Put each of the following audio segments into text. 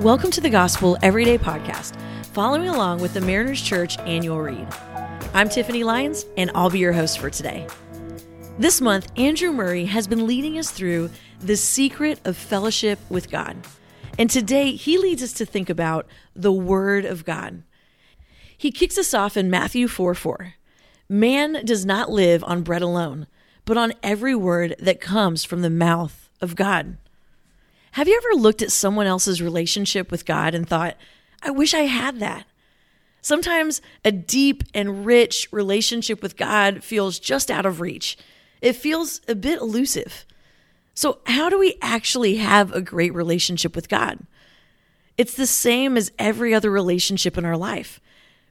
Welcome to the Gospel Everyday Podcast, following along with the Mariners Church annual read. I'm Tiffany Lyons, and I'll be your host for today. This month, Andrew Murray has been leading us through the secret of fellowship with God. And today, he leads us to think about the Word of God. He kicks us off in Matthew 4 4. Man does not live on bread alone, but on every word that comes from the mouth of God. Have you ever looked at someone else's relationship with God and thought, I wish I had that? Sometimes a deep and rich relationship with God feels just out of reach. It feels a bit elusive. So, how do we actually have a great relationship with God? It's the same as every other relationship in our life.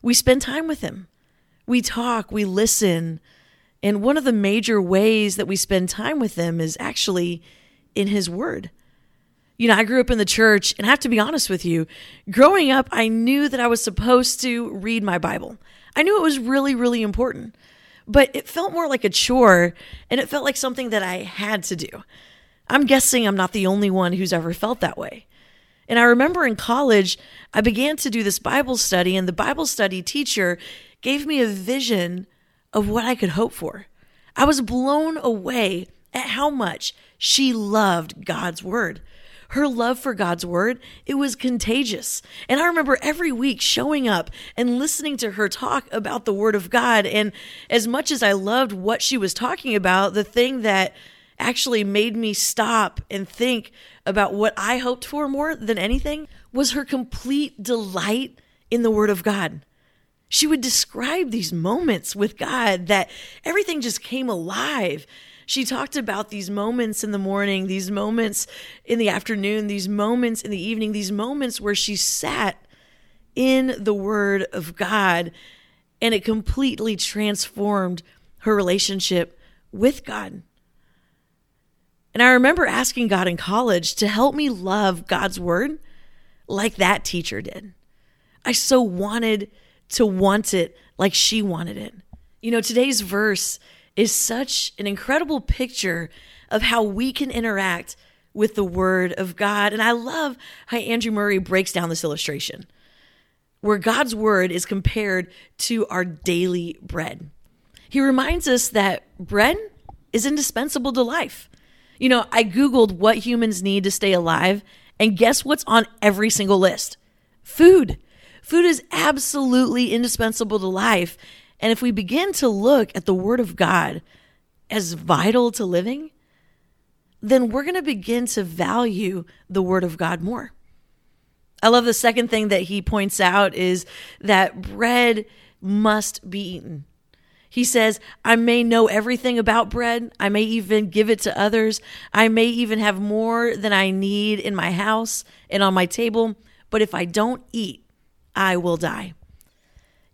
We spend time with Him, we talk, we listen. And one of the major ways that we spend time with Him is actually in His Word. You know, I grew up in the church, and I have to be honest with you, growing up, I knew that I was supposed to read my Bible. I knew it was really, really important, but it felt more like a chore, and it felt like something that I had to do. I'm guessing I'm not the only one who's ever felt that way. And I remember in college, I began to do this Bible study, and the Bible study teacher gave me a vision of what I could hope for. I was blown away at how much she loved God's word her love for God's word, it was contagious. And I remember every week showing up and listening to her talk about the word of God. And as much as I loved what she was talking about, the thing that actually made me stop and think about what I hoped for more than anything was her complete delight in the word of God. She would describe these moments with God that everything just came alive she talked about these moments in the morning, these moments in the afternoon, these moments in the evening, these moments where she sat in the Word of God and it completely transformed her relationship with God. And I remember asking God in college to help me love God's Word like that teacher did. I so wanted to want it like she wanted it. You know, today's verse is such an incredible picture of how we can interact with the Word of God. And I love how Andrew Murray breaks down this illustration where God's Word is compared to our daily bread. He reminds us that bread is indispensable to life. You know, I Googled what humans need to stay alive, and guess what's on every single list? Food. Food is absolutely indispensable to life. And if we begin to look at the Word of God as vital to living, then we're going to begin to value the Word of God more. I love the second thing that he points out is that bread must be eaten. He says, I may know everything about bread. I may even give it to others. I may even have more than I need in my house and on my table. But if I don't eat, I will die.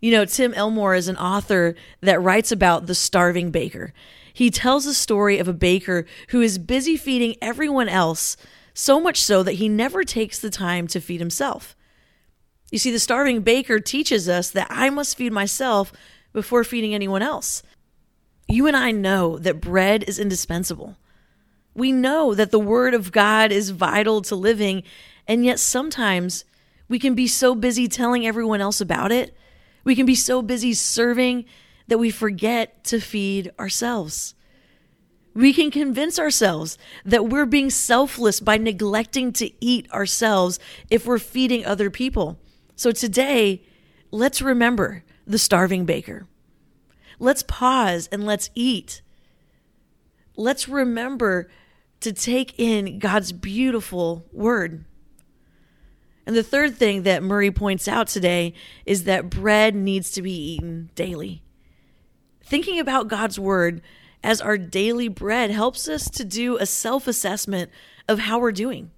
You know, Tim Elmore is an author that writes about the starving baker. He tells the story of a baker who is busy feeding everyone else, so much so that he never takes the time to feed himself. You see, the starving baker teaches us that I must feed myself before feeding anyone else. You and I know that bread is indispensable. We know that the Word of God is vital to living, and yet sometimes we can be so busy telling everyone else about it we can be so busy serving that we forget to feed ourselves. We can convince ourselves that we're being selfless by neglecting to eat ourselves if we're feeding other people. So today, let's remember the starving baker. Let's pause and let's eat. Let's remember to take in God's beautiful word. And the third thing that Murray points out today is that bread needs to be eaten daily. Thinking about God's word as our daily bread helps us to do a self assessment of how we're doing.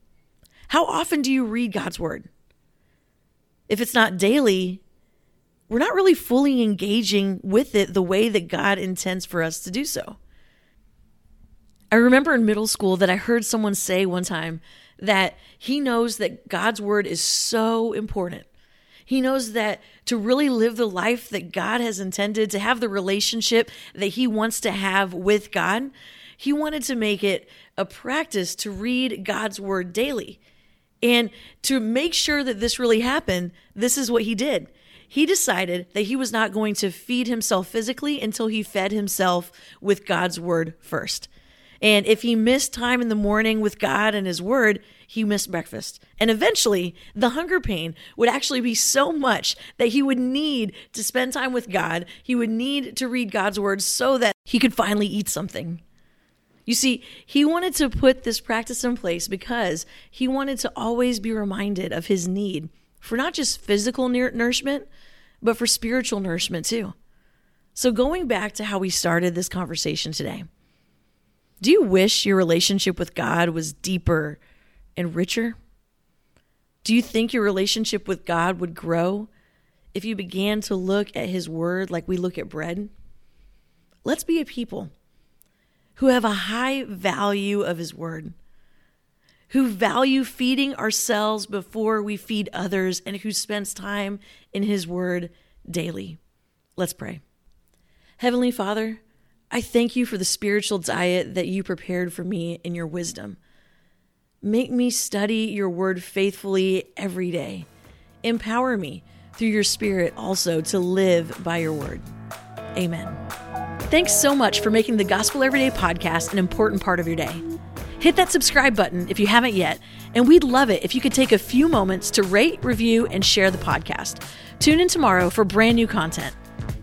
How often do you read God's word? If it's not daily, we're not really fully engaging with it the way that God intends for us to do so. I remember in middle school that I heard someone say one time that he knows that God's word is so important. He knows that to really live the life that God has intended, to have the relationship that he wants to have with God, he wanted to make it a practice to read God's word daily. And to make sure that this really happened, this is what he did. He decided that he was not going to feed himself physically until he fed himself with God's word first. And if he missed time in the morning with God and his word, he missed breakfast. And eventually, the hunger pain would actually be so much that he would need to spend time with God. He would need to read God's word so that he could finally eat something. You see, he wanted to put this practice in place because he wanted to always be reminded of his need for not just physical nourishment, but for spiritual nourishment too. So, going back to how we started this conversation today, do you wish your relationship with God was deeper and richer? Do you think your relationship with God would grow if you began to look at His Word like we look at bread? Let's be a people who have a high value of His Word, who value feeding ourselves before we feed others, and who spends time in His Word daily. Let's pray. Heavenly Father, I thank you for the spiritual diet that you prepared for me in your wisdom. Make me study your word faithfully every day. Empower me through your spirit also to live by your word. Amen. Thanks so much for making the Gospel Everyday podcast an important part of your day. Hit that subscribe button if you haven't yet, and we'd love it if you could take a few moments to rate, review, and share the podcast. Tune in tomorrow for brand new content.